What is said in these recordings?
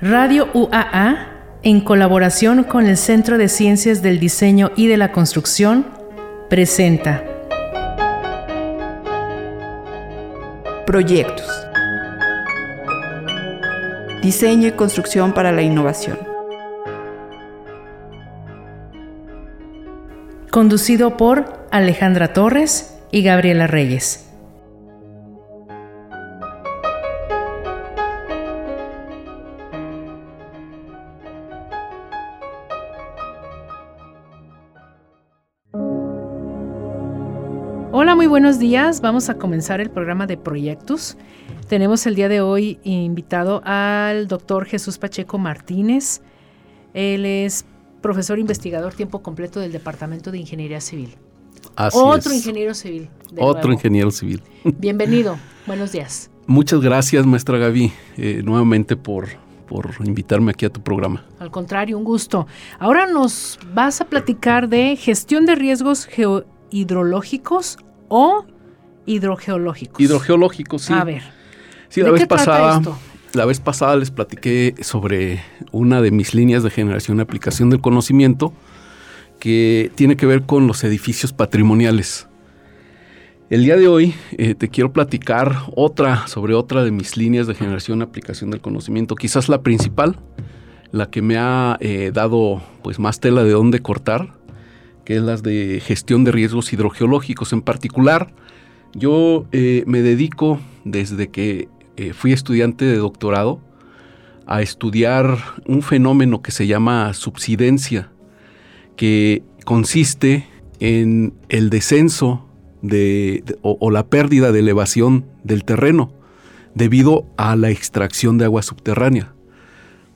Radio UAA, en colaboración con el Centro de Ciencias del Diseño y de la Construcción, presenta Proyectos. Diseño y construcción para la innovación. Conducido por Alejandra Torres y Gabriela Reyes. Buenos días. Vamos a comenzar el programa de proyectos. Tenemos el día de hoy invitado al doctor Jesús Pacheco Martínez. Él es profesor investigador tiempo completo del Departamento de Ingeniería Civil. Así Otro es. ingeniero civil. Otro nuevo. ingeniero civil. Bienvenido. Buenos días. Muchas gracias, maestra Gaby, eh, nuevamente por, por invitarme aquí a tu programa. Al contrario, un gusto. Ahora nos vas a platicar de gestión de riesgos geohidrológicos o hidrogeológicos. Hidrogeológico, sí. A ver. Sí, la ¿de vez qué trata pasada. esto? La vez pasada les platiqué sobre una de mis líneas de generación y aplicación del conocimiento que tiene que ver con los edificios patrimoniales. El día de hoy eh, te quiero platicar otra sobre otra de mis líneas de generación y aplicación del conocimiento, quizás la principal, la que me ha eh, dado pues más tela de dónde cortar, que es las de gestión de riesgos hidrogeológicos. En particular, yo eh, me dedico desde que eh, fui estudiante de doctorado a estudiar un fenómeno que se llama subsidencia, que consiste en el descenso de, o la pérdida de elevación del terreno debido a la extracción de agua subterránea.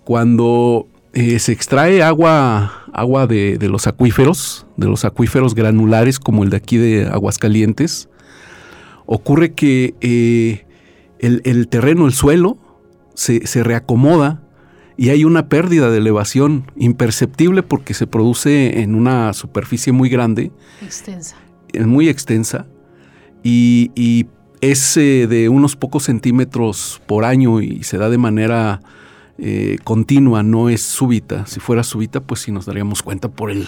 Cuando eh, se extrae agua, agua de, de los acuíferos, de los acuíferos granulares como el de aquí de Aguascalientes, ocurre que eh, el, el terreno, el suelo, se, se reacomoda y hay una pérdida de elevación imperceptible porque se produce en una superficie muy grande, Extensa. muy extensa, y, y es eh, de unos pocos centímetros por año y se da de manera eh, continua, no es súbita. Si fuera súbita, pues sí nos daríamos cuenta por el,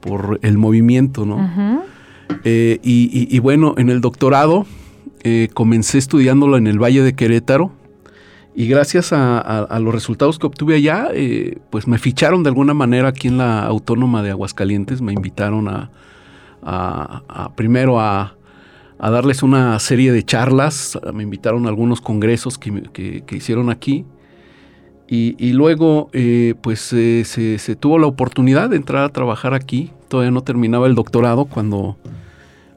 por el movimiento, ¿no? Eh, y, y- y bueno, en el doctorado eh, comencé estudiándolo en el Valle de Querétaro y gracias a, a- a los resultados que obtuve allá, pues me ficharon de alguna manera aquí en la Autónoma de Aguascalientes, me invitaron a, primero a, a darles una serie de charlas, me invitaron a algunos congresos que, me- que- que hicieron aquí. Y, luego, eh, pues eh, se, se tuvo la oportunidad de entrar a trabajar aquí. Todavía no terminaba el doctorado cuando,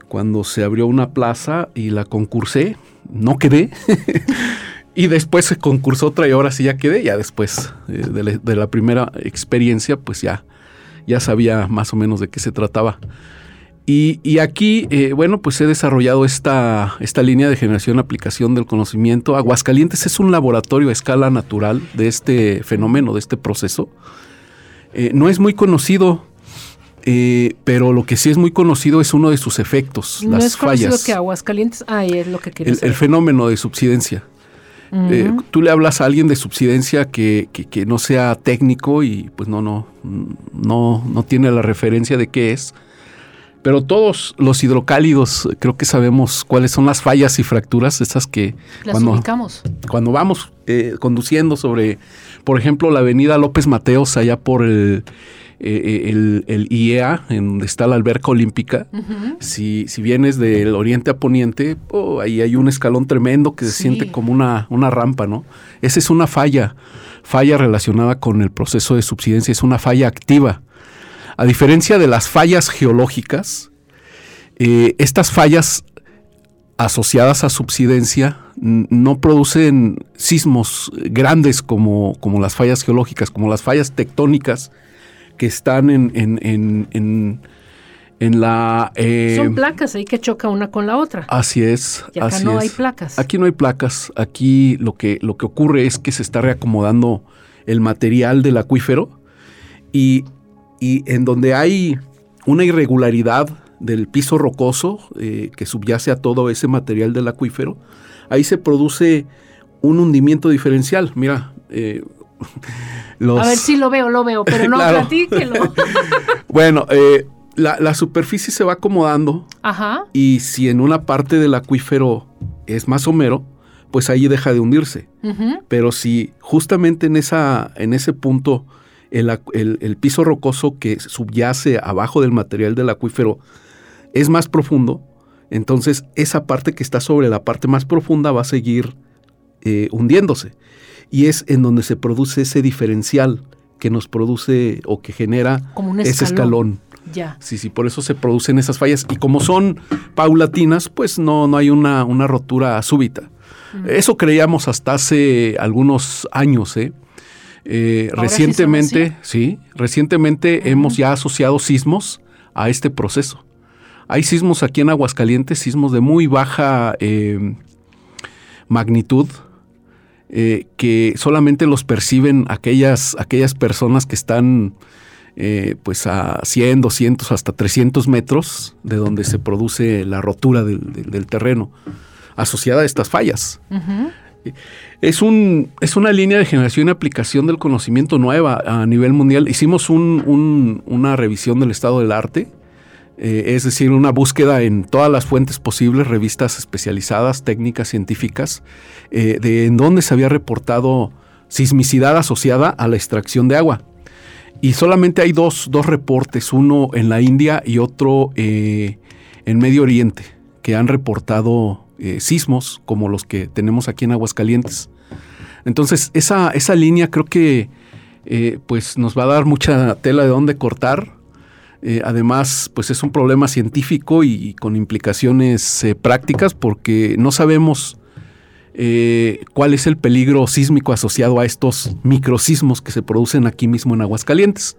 cuando se abrió una plaza y la concursé. No quedé. y después se concursó otra y ahora sí ya quedé. Ya después eh, de, la, de la primera experiencia, pues ya, ya sabía más o menos de qué se trataba. Y, y aquí, eh, bueno, pues he desarrollado esta, esta línea de generación aplicación del conocimiento. Aguascalientes es un laboratorio a escala natural de este fenómeno, de este proceso. Eh, no es muy conocido, eh, pero lo que sí es muy conocido es uno de sus efectos, No las es conocido fallas. que Aguascalientes. Ah, es lo que quería el, el fenómeno de subsidencia. Eh, tú le hablas a alguien de subsidencia que, que- que no sea técnico y pues no, no, no, no tiene la referencia de qué es. Pero todos los hidrocálidos eh, creo que sabemos cuáles son las fallas y fracturas, esas que Las cuando, ubicamos. cuando vamos eh, conduciendo sobre, por ejemplo, la avenida López Mateos, allá por el, eh, el, el IEA, en donde está la alberca olímpica, si, si vienes del oriente a poniente, oh, ahí hay un escalón tremendo que se Sí. siente como una, una rampa, ¿no? Esa es una falla, falla relacionada con el proceso de subsidencia, es una falla activa. A diferencia de las fallas geológicas, eh, estas fallas asociadas a subsidencia no producen sismos grandes como, como las fallas geológicas, como las fallas tectónicas que están en, en- en- en- en la... eh, Son placas ahí que choca una con la otra. Así es. y acá así no es. hay placas. Aquí no hay placas. Aquí lo que, lo que ocurre es que se está reacomodando el material del acuífero y, y en donde hay una irregularidad del piso rocoso eh, que subyace a todo ese material del acuífero, ahí se produce un hundimiento diferencial. Mira, eh, los... A ver si lo veo, lo veo, pero no claro. platíquelo. bueno, eh, la, superficie se va acomodando. Ajá. Y si en una parte del acuífero es más somero, pues ahí deja de hundirse. Pero si justamente en, esa, en ese punto el, piso rocoso que subyace abajo del material del acuífero es más profundo, entonces esa parte que está sobre la parte más profunda va a seguir eh, hundiéndose. Y es en donde se produce ese diferencial que nos produce o que genera ese escalón. Ya. Sí, sí, por eso se producen esas fallas. Y como son paulatinas, pues no, no hay una, una rotura súbita. Eso creíamos hasta hace algunos años, ¿eh? Eh recientemente, sí, recientemente hemos ya asociado sismos a este proceso. Hay sismos aquí en Aguascalientes, sismos de muy baja eh, magnitud, eh, que solamente los perciben aquellas, aquellas personas que están eh, pues a 100, 200, hasta 300 metros de donde se produce la rotura del, terreno asociada a estas fallas. Es, un, es una línea de generación y aplicación del conocimiento nueva a nivel mundial. Hicimos una revisión del estado del arte, eh, es decir, una búsqueda en todas las fuentes posibles, revistas especializadas, técnicas científicas, eh, de en dónde se había reportado sismicidad asociada a la extracción de agua. Y solamente hay dos, reportes, uno en la India y otro eh, en Medio Oriente, que han reportado eh, sismos como los que tenemos aquí en Aguascalientes. Entonces, esa, esa línea creo que eh, pues nos va a dar mucha tela de dónde cortar. además, pues es un problema científico y con implicaciones prácticas porque no sabemos eh, cuál es el peligro sísmico asociado a estos microsismos que se producen aquí mismo en Aguascalientes.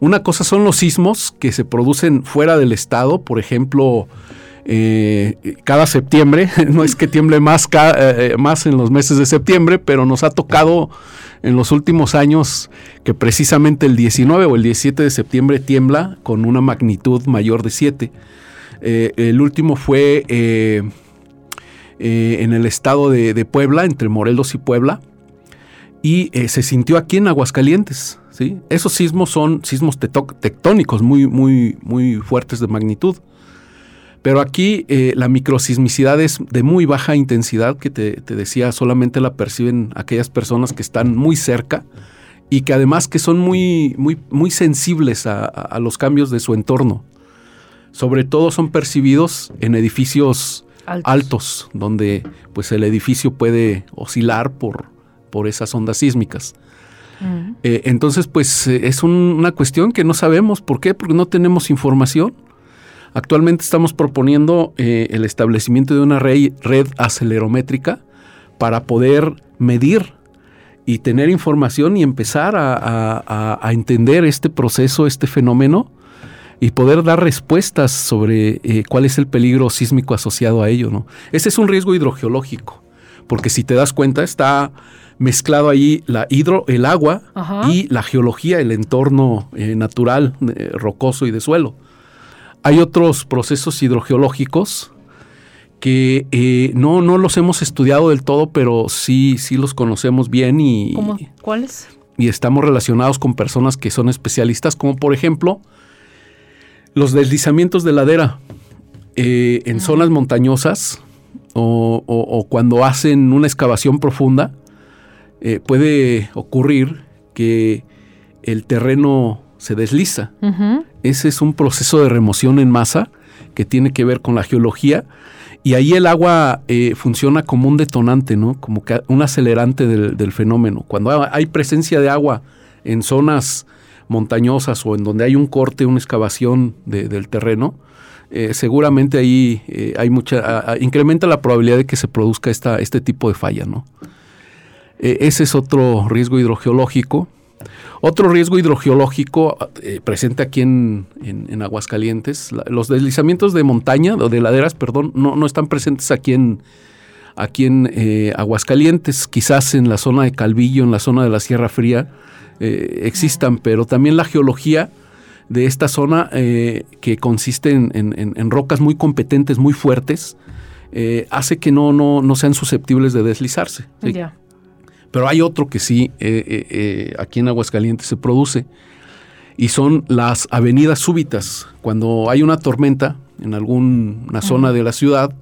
Una cosa son los sismos que se producen fuera del estado, por ejemplo, eh, cada septiembre, no es que tiemble más, eh, más en los meses de septiembre, pero nos ha tocado en los últimos años que precisamente el 19 o el 17 de septiembre tiembla con una magnitud mayor de 7. el último fue eh, en el estado de, Puebla, entre Morelos y Puebla, y eh, se sintió aquí en Aguascalientes. ¿sí? Esos sismos son sismos tectónicos muy, muy, muy fuertes de magnitud. Pero aquí eh, la microsismicidad es de muy baja intensidad, que te, decía, solamente la perciben aquellas personas que están muy cerca y que además que son muy, muy, muy sensibles a los cambios de su entorno. Sobre todo son percibidos en edificios altos. donde pues el edificio puede oscilar por, por esas ondas sísmicas. Eh, entonces, pues eh, es una cuestión que no sabemos. ¿Por qué? Porque no tenemos información. Actualmente estamos proponiendo eh, el establecimiento de una red, acelerométrica para poder medir y tener información y empezar a entender este proceso, este fenómeno y poder dar respuestas sobre eh, cuál es el peligro sísmico asociado a ello. ¿no? Ese es un riesgo hidrogeológico, porque si te das cuenta está mezclado ahí la hidro, el agua y la geología, el entorno eh, natural, eh, rocoso y de suelo. Hay otros procesos hidrogeológicos que no, no los hemos estudiado del todo, pero sí, sí los conocemos bien y... ¿Cuáles? Y estamos relacionados con personas que son especialistas, como por ejemplo los deslizamientos de ladera eh, en zonas montañosas o, cuando hacen una excavación profunda, eh, puede ocurrir que el terreno se desliza. Ese es un proceso de remoción en masa que tiene que ver con la geología y ahí el agua eh, funciona como un detonante, ¿no? Como un acelerante del, fenómeno. Cuando hay presencia de agua en zonas montañosas o en donde hay un corte, una excavación del terreno, eh, seguramente ahí eh, hay mucha, incrementa la probabilidad de que se produzca este tipo de falla, ¿no? Ese es otro riesgo hidrogeológico. Otro riesgo hidrogeológico presente aquí en, Aguascalientes, los deslizamientos de montaña, o de laderas, perdón, no, no están presentes aquí en, aquí en Aguascalientes, quizás en la zona de Calvillo, en la zona de la Sierra Fría, eh, existan, pero también la geología de esta zona eh, que consiste en, rocas muy competentes, muy fuertes, eh, hace que no, no, sean susceptibles de deslizarse. Pero hay otro que sí, aquí en Aguascalientes se produce, y son las avenidas súbitas. Cuando hay una tormenta en alguna zona de la ciudad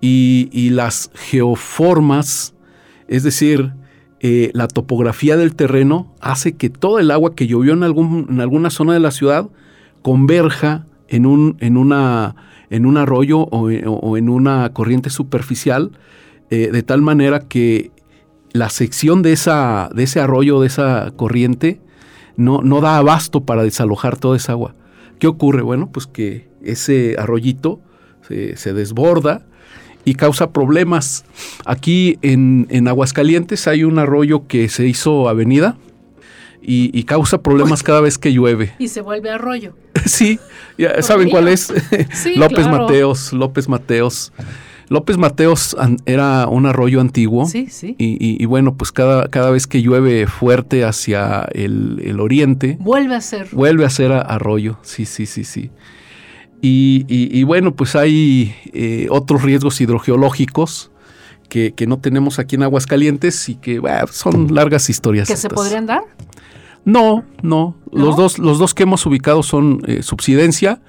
y, las geoformas, es decir, eh, la topografía del terreno hace que todo el agua que llovió en, algún, en alguna zona de la ciudad converja en un, en una, en un arroyo o, en una corriente superficial, eh, de tal manera que la sección de, esa, de ese arroyo, de esa corriente, no, no da abasto para desalojar toda esa agua. ¿Qué ocurre? Bueno, pues que ese arroyito se, desborda y causa problemas. Aquí en, Aguascalientes hay un arroyo que se hizo avenida y, causa problemas cada vez que llueve. Y se vuelve arroyo. sí, ya saben cuál es. López Mateos, López Mateos. López Mateos era un arroyo antiguo. Sí, sí. Y, bueno, pues cada, cada, vez que llueve fuerte hacia el, oriente. Vuelve a ser. Vuelve a ser arroyo. Sí, sí, sí, sí. Y, bueno, pues hay eh, otros riesgos hidrogeológicos que, no tenemos aquí en Aguascalientes y que son largas historias. ¿Que se podrían dar? No, no. Los, dos, los dos que hemos ubicado son eh, subsidencia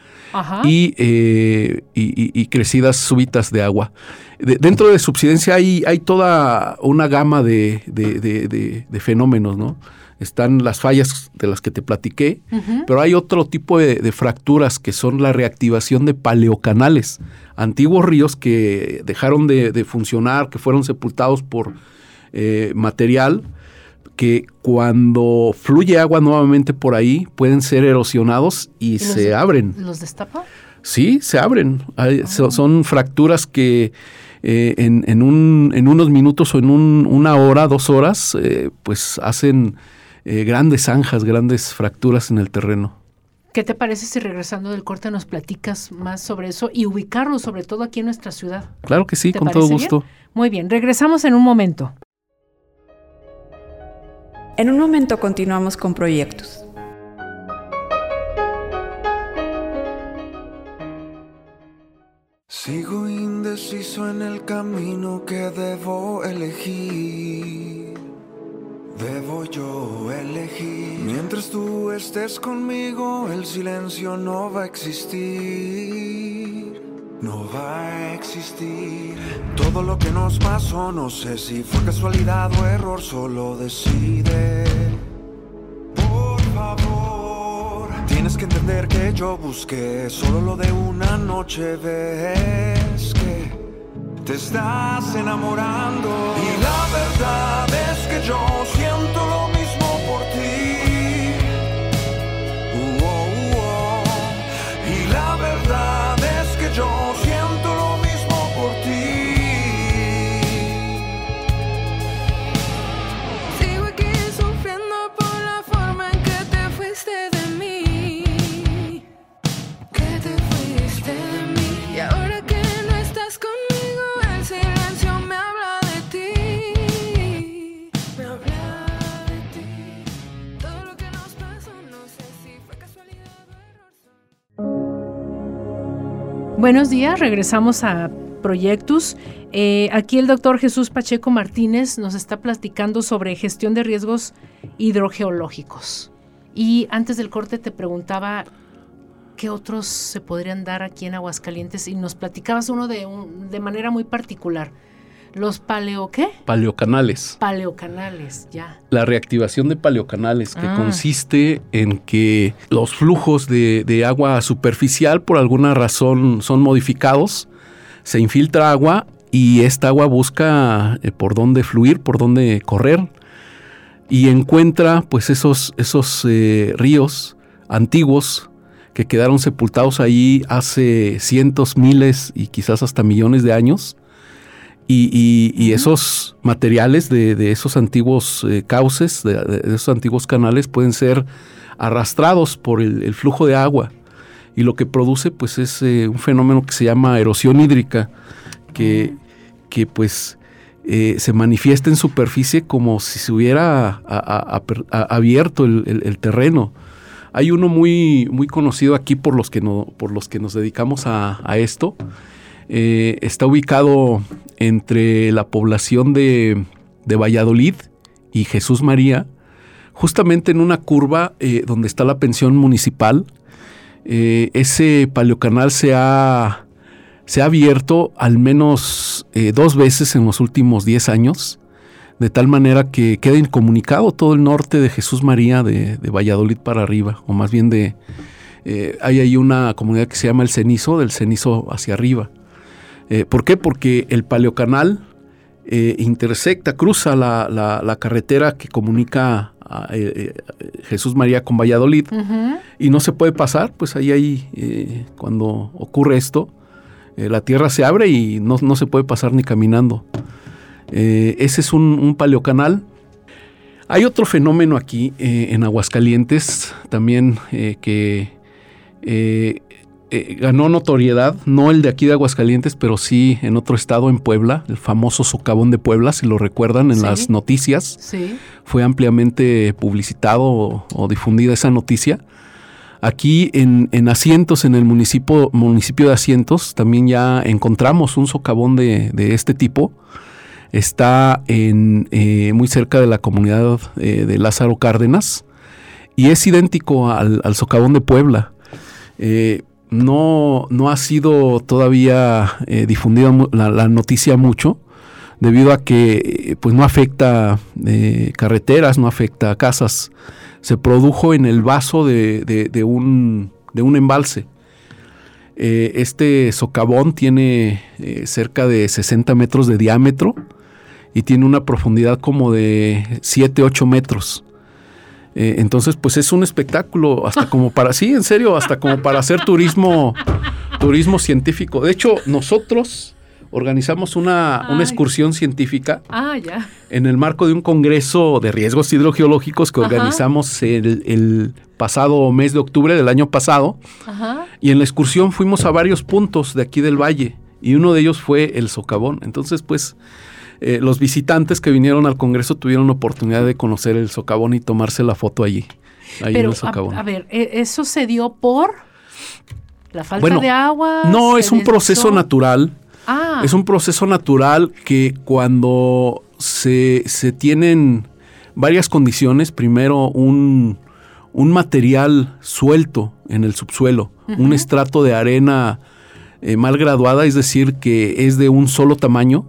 eh, y, crecidas súbitas de agua. dentro de subsidencia hay, hay toda una gama de, fenómenos, ¿no? Están las fallas de las que te platiqué, pero hay otro tipo de, fracturas que son la reactivación de paleocanales, antiguos ríos que dejaron de, funcionar, que fueron sepultados por eh, material que cuando fluye agua nuevamente por ahí pueden ser erosionados y, se abren. ¿Los destapa? Sí, se abren. Ah. son, fracturas que eh, en, unos minutos o en una hora, dos horas, eh, pues hacen eh, grandes zanjas, grandes fracturas en el terreno. ¿Qué te parece si regresando del corte nos platicas más sobre eso y ubicarlo sobre todo aquí en nuestra ciudad? Claro que sí, con todo gusto. Muy bien, regresamos en un momento. En un momento continuamos con proyectos. Sigo indeciso en el camino que debo elegir. Debo yo elegir. Mientras tú estés conmigo, el silencio no va a existir no va a existir. Todo lo que nos pasó, no sé si fue casualidad o error, solo decide. Por favor, tienes que entender que yo busqué solo lo de una noche, ves que te estás enamorando. Y la verdad es que yo siento Buenos días, regresamos a Proyectus. Eh, aquí el doctor Jesús Pacheco Martínez nos está platicando sobre gestión de riesgos hidrogeológicos. Y antes del corte te preguntaba qué otros se podrían dar aquí en Aguascalientes y nos platicabas uno de, de manera muy particular. ¿Los paleo qué? Paleocanales. Paleocanales, ya. La reactivación de paleocanales, que ah. consiste en que los flujos de, agua superficial por alguna razón son modificados, se infiltra agua y esta agua busca eh, por dónde fluir, por dónde correr y encuentra pues esos, esos eh, ríos antiguos que quedaron sepultados ahí hace cientos, miles y quizás hasta millones de años y, esos materiales de, esos antiguos eh, cauces, de, esos antiguos canales, pueden ser arrastrados por el, flujo de agua. Y lo que produce, pues, es eh, un fenómeno que se llama erosión hídrica, que, que pues, eh, se manifiesta en superficie como si se hubiera abierto el, terreno. Hay uno muy, muy conocido aquí por los que, no, por los que nos dedicamos a, esto, eh, está ubicado entre la población de de Valladolid y Jesús María, justamente en una curva eh, donde está la pensión municipal. Eh, ese paleocanal se ha, se ha abierto al menos eh, dos veces en los últimos 10 años, de tal manera que queda incomunicado todo el norte de Jesús María, de, Valladolid para arriba, o más bien de... hay ahí una comunidad que se llama el Cenizo, del Cenizo hacia arriba. ¿Por qué? Porque el paleocanal intersecta, cruza la, la, carretera que comunica eh, eh, Jesús María con Valladolid y no se puede pasar, pues ahí, ahí eh, cuando ocurre esto, la tierra se abre y no, se puede pasar ni caminando. ese es un, paleocanal. Hay otro fenómeno aquí en Aguascalientes también que eh, ganó notoriedad, no el de aquí de Aguascalientes, pero sí en otro estado, en Puebla, el famoso socavón de Puebla, si lo recuerdan en las noticias. Sí. Fue ampliamente publicitado o, difundida esa noticia. Aquí en, Asientos, en el municipio, municipio de Asientos, también ya encontramos un socavón de, este tipo. Está en, eh, muy cerca de la comunidad eh, de Lázaro Cárdenas y es idéntico al, socavón de Puebla no, no ha sido todavía eh, difundida la, noticia mucho, debido a que eh, pues no afecta eh, carreteras, no afecta casas. Se produjo en el vaso de, un, de un, embalse. este socavón tiene cerca de 60 metros de diámetro y tiene una profundidad como de 7, 8 metros. Eh, entonces, pues es un espectáculo, hasta como para, sí, en serio, hasta como para hacer turismo, turismo científico. De hecho, nosotros organizamos una, excursión científica ah, ya. en el marco de un congreso de riesgos hidrogeológicos que organizamos el, pasado mes de octubre del año pasado. Y en la excursión fuimos a varios puntos de aquí del valle y uno de ellos fue el socavón. Entonces, pues eh, los visitantes que vinieron al Congreso tuvieron la oportunidad de conocer el socavón y tomarse la foto allí. Ahí en el socavón. A, ver, ¿e-, ¿eso se dio por la falta de agua? No, es un proceso natural. Ah. Es un proceso natural que cuando se, tienen varias condiciones, primero un, material suelto en el subsuelo, un estrato de arena eh, mal graduada, es decir, que es de un solo tamaño,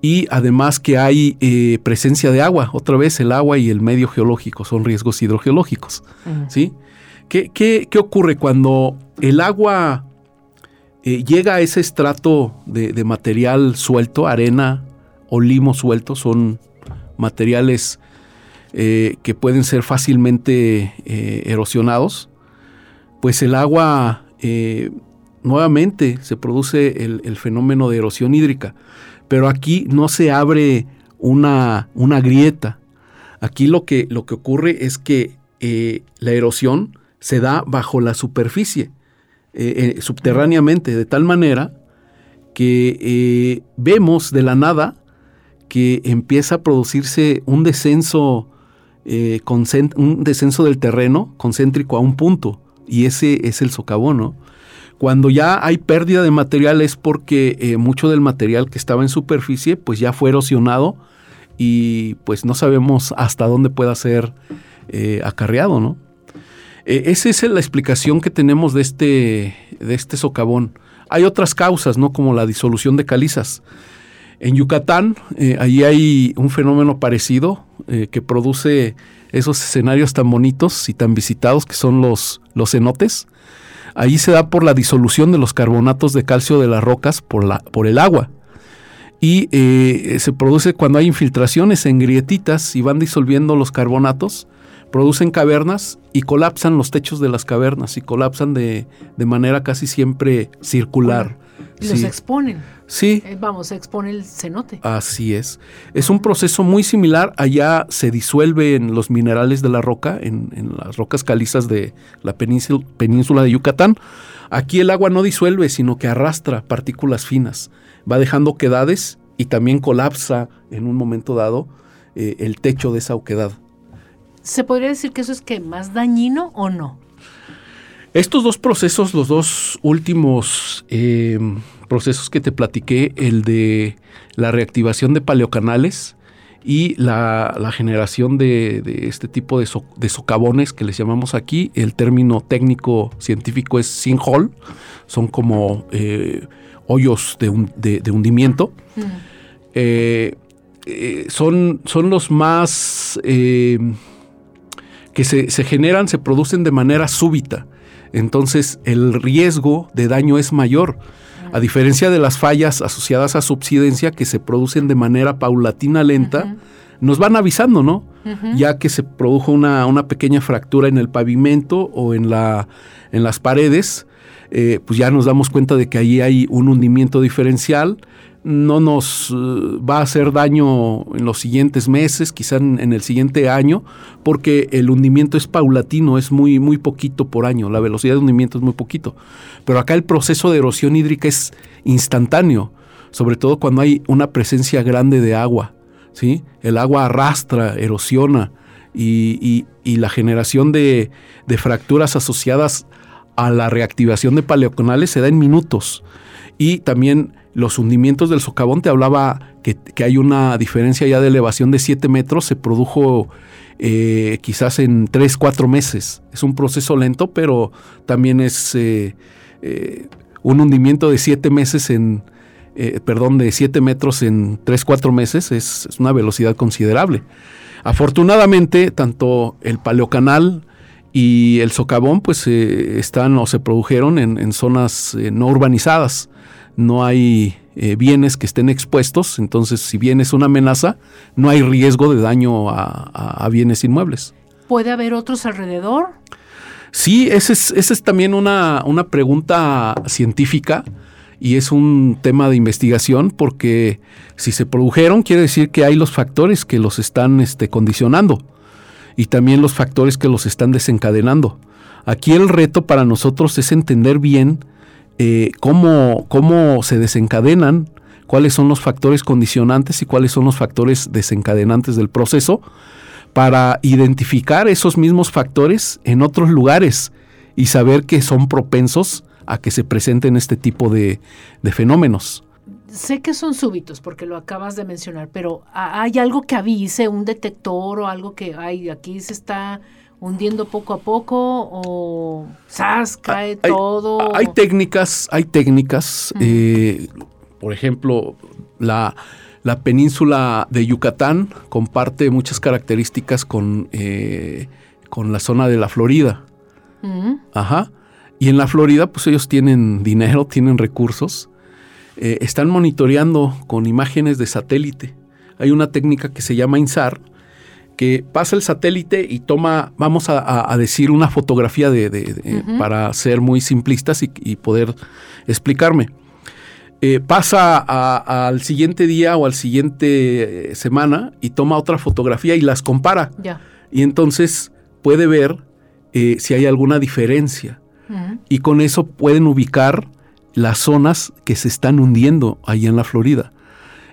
y además que hay eh, presencia de agua. Otra vez el agua y el medio geológico son riesgos hidrogeológicos. ¿sí? ¿Qué, ocurre cuando el agua eh, llega a ese estrato de, material suelto, arena o limo suelto? Son materiales que pueden ser fácilmente erosionados. Pues el agua nuevamente se produce el fenómeno de erosión hídrica pero aquí no se abre una, grieta. Aquí lo que, lo que ocurre es que eh, la erosión se da bajo la superficie, eh, eh, subterráneamente, de tal manera que vemos de la nada que empieza a producirse un descenso, un descenso del terreno concéntrico a un punto, y ese es el socavón, ¿no? Cuando ya hay pérdida de material es porque eh, mucho del material que estaba en superficie pues ya fue erosionado y pues no sabemos hasta dónde pueda ser eh, acarreado, ¿no? Eh, esa es la explicación que tenemos de este, de este socavón. Hay otras causas, ¿no? Como la disolución de calizas. En Yucatán, allí hay un fenómeno parecido que produce esos escenarios tan bonitos y tan visitados que son los, los cenotes. Ahí se da por la disolución de los carbonatos de calcio de las rocas por, la, por el agua. Y eh, se produce cuando hay infiltraciones en grietitas y van disolviendo los carbonatos, producen cavernas y colapsan los techos de las cavernas y colapsan de, de manera casi siempre circular. Y los exponen. Sí. Eh, vamos, se expone el cenote. Así es. Es un proceso muy similar. Allá se disuelven los minerales de la roca, en, las rocas calizas de la península, de Yucatán. Aquí el agua no disuelve, sino que arrastra partículas finas. Va dejando quedades y también colapsa en un momento dado eh, el techo de esa oquedad. ¿Se podría decir que eso es que más dañino o no? Estos dos procesos, los dos últimos eh, procesos que te platiqué, el de la reactivación de paleocanales y la, generación de, este tipo de, de, socavones que les llamamos aquí, el término técnico científico es sinkhole, son como eh, hoyos de, de, hundimiento. Mm. Eh, eh, son, son los más que se, se, generan, se producen de manera súbita. Entonces el riesgo de daño es mayor. A diferencia de las fallas asociadas a subsidencia que se producen de manera paulatina lenta, nos van avisando, ¿no? Ya que se produjo una, una, pequeña fractura en el pavimento o en, la, en las paredes, eh, pues ya nos damos cuenta de que ahí hay un hundimiento diferencial no nos eh, va a hacer daño en los siguientes meses, quizá en, el siguiente año, porque el hundimiento es paulatino, es muy, muy poquito por año, la velocidad de hundimiento es muy poquito. Pero acá el proceso de erosión hídrica es instantáneo, sobre todo cuando hay una presencia grande de agua. ¿sí? El agua arrastra, erosiona y, la generación de, de fracturas asociadas a la reactivación de paleoconales se da en minutos. Y también los hundimientos del socavón, te hablaba que, hay una diferencia ya de elevación de 7 metros, se produjo eh, quizás en 3, 4 meses. Es un proceso lento, pero también es eh, eh, un hundimiento de 7 meses en, perdón, de 7 metros en 3, 4 meses, es, una velocidad considerable. Afortunadamente, tanto el paleocanal y el socavón pues están o se produjeron en, en zonas no urbanizadas no hay eh, bienes que estén expuestos, entonces si bien es una amenaza, no hay riesgo de daño a, bienes inmuebles. ¿Puede haber otros alrededor? Sí, esa es, es también una, una, pregunta científica y es un tema de investigación porque si se produjeron quiere decir que hay los factores que los están este, condicionando y también los factores que los están desencadenando. Aquí el reto para nosotros es entender bien eh, cómo, cómo se desencadenan, cuáles son los factores condicionantes y cuáles son los factores desencadenantes del proceso, para identificar esos mismos factores en otros lugares y saber que son propensos a que se presenten este tipo de, de fenómenos. Sé que son súbitos porque lo acabas de mencionar, pero ¿hay algo que avise, un detector o algo que hay aquí se está hundiendo poco a poco o ¡zas! cae todo? Hay técnicas, hay técnicas, eh, por ejemplo, la, península de Yucatán comparte muchas características con, eh, con la zona de la Florida. Ajá. Y en la Florida, pues ellos tienen dinero, tienen recursos. Eh, están monitoreando con imágenes de satélite. Hay una técnica que se llama INSAR, que pasa el satélite y toma, vamos a, decir, una fotografía de, para ser muy simplistas y, poder explicarme. Eh, pasa al siguiente día o al siguiente eh, semana y toma otra fotografía y las compara. Y entonces puede ver eh, si hay alguna diferencia. Y con eso pueden ubicar las zonas que se están hundiendo ahí en la Florida.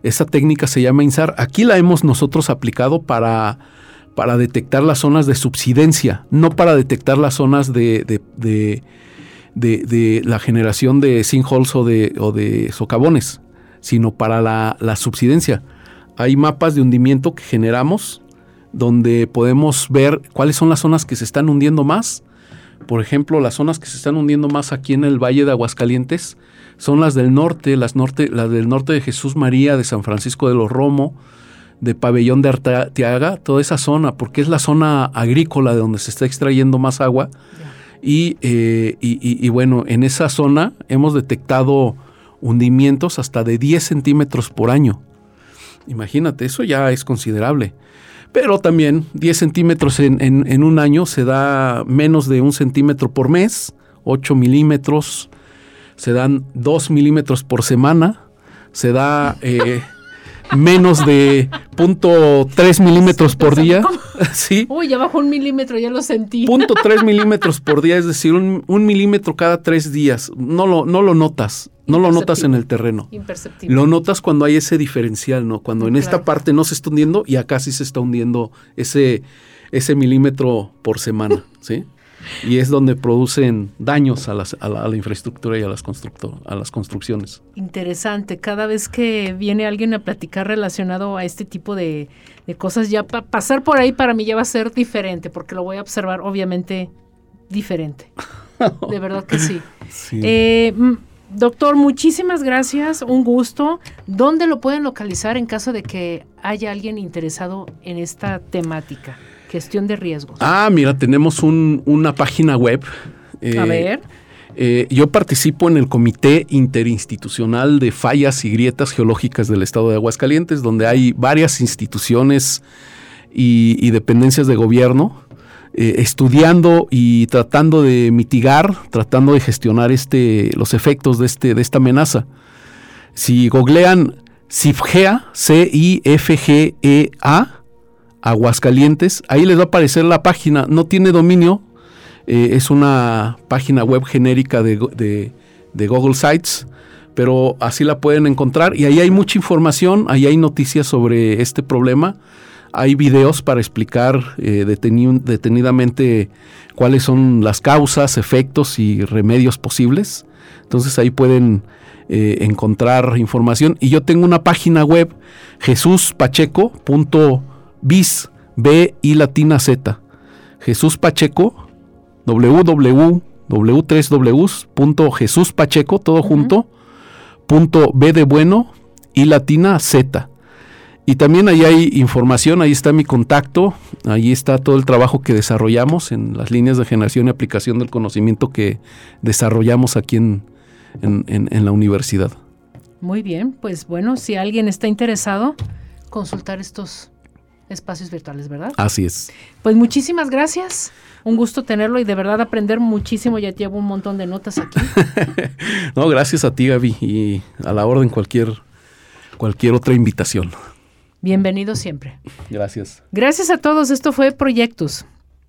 Esa técnica se llama INSAR. Aquí la hemos nosotros aplicado para, para detectar las zonas de subsidencia, no para detectar las zonas de, de, de, la generación de sinkholes o de, o de socavones, sino para la subsidencia. Hay mapas de hundimiento que generamos donde podemos ver cuáles son las zonas que se están hundiendo más. Por ejemplo, las zonas que se están hundiendo más aquí en el Valle de Aguascalientes son las del norte, las, norte, las del norte de Jesús María, de San Francisco de los Romo, de Pabellón de Arteaga, toda esa zona, porque es la zona agrícola de donde se está extrayendo más agua. Eh, y, bueno, en esa zona hemos detectado hundimientos hasta de 10 centímetros por año. Imagínate, eso ya es considerable. Pero también 10 centímetros en, en un año se da menos de un centímetro por mes, 8 milímetros se dan 2 milímetros por semana, se da eh, menos de punto .3 milímetros por día. ¿Sí? Uy, ya bajó un milímetro, ya lo sentí. Punto .3 milímetros por día, es decir, un, milímetro cada tres días. No lo, no lo notas, no lo notas en el terreno. Imperceptible. Lo notas cuando hay ese diferencial, ¿no? Cuando en esta parte no se está hundiendo y acá sí se está hundiendo ese, ese milímetro por semana, ¿sí? y es donde producen daños a, las, a, la, infraestructura y a las, a las construcciones. Interesante, cada vez que viene alguien a platicar relacionado a este tipo de, de cosas, ya pa pasar por ahí para mí ya va a ser diferente, porque lo voy a observar obviamente diferente. De verdad que sí. sí. Eh, doctor, muchísimas gracias, un gusto. ¿Dónde lo pueden localizar en caso de que haya alguien interesado en esta temática? Gestión de riesgos. Ah, mira, tenemos un, una página web. Eh, a ver. Eh, yo participo en el Comité Interinstitucional de Fallas y Grietas Geológicas del Estado de Aguascalientes, donde hay varias instituciones y, dependencias de gobierno eh, estudiando y tratando de mitigar, tratando de gestionar este, los efectos de, este, de esta amenaza. Si googlean CIFGEA, C-I-F-G-E-A, Aguascalientes. Ahí les va a aparecer la página. No tiene dominio. Eh, es una página web genérica de, Google Sites. Pero así la pueden encontrar. Y ahí hay mucha información. Ahí hay noticias sobre este problema. Hay videos para explicar eh, detenidamente cuáles son las causas, efectos y remedios posibles. Entonces ahí pueden eh, encontrar información. Y yo tengo una página web, jesuspacheco.com bis, B y latina Z. Jesús Pacheco, www.3ws.jesuspacheco, todo junto, punto B de bueno y latina Z. Y también ahí hay información, ahí está mi contacto, ahí está todo el trabajo que desarrollamos en las líneas de generación y aplicación del conocimiento que desarrollamos aquí en, en la universidad. Muy bien, pues bueno, si alguien está interesado, consultar estos espacios virtuales, ¿verdad? Así es. Pues muchísimas gracias. Un gusto tenerlo y de verdad aprender muchísimo. Ya llevo un montón de notas aquí. no, gracias a ti, Gaby, y a la orden cualquier, cualquier otra invitación. Bienvenido siempre. Gracias. Gracias a todos. Esto fue Proyectos.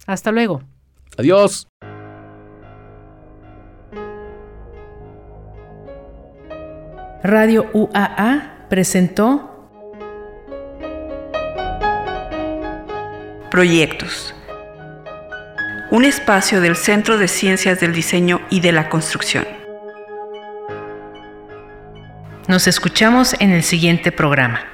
Hasta luego. Adiós. Radio UAA presentó Proyectos. Un espacio del Centro de Ciencias del Diseño y de la Construcción. Nos escuchamos en el siguiente programa.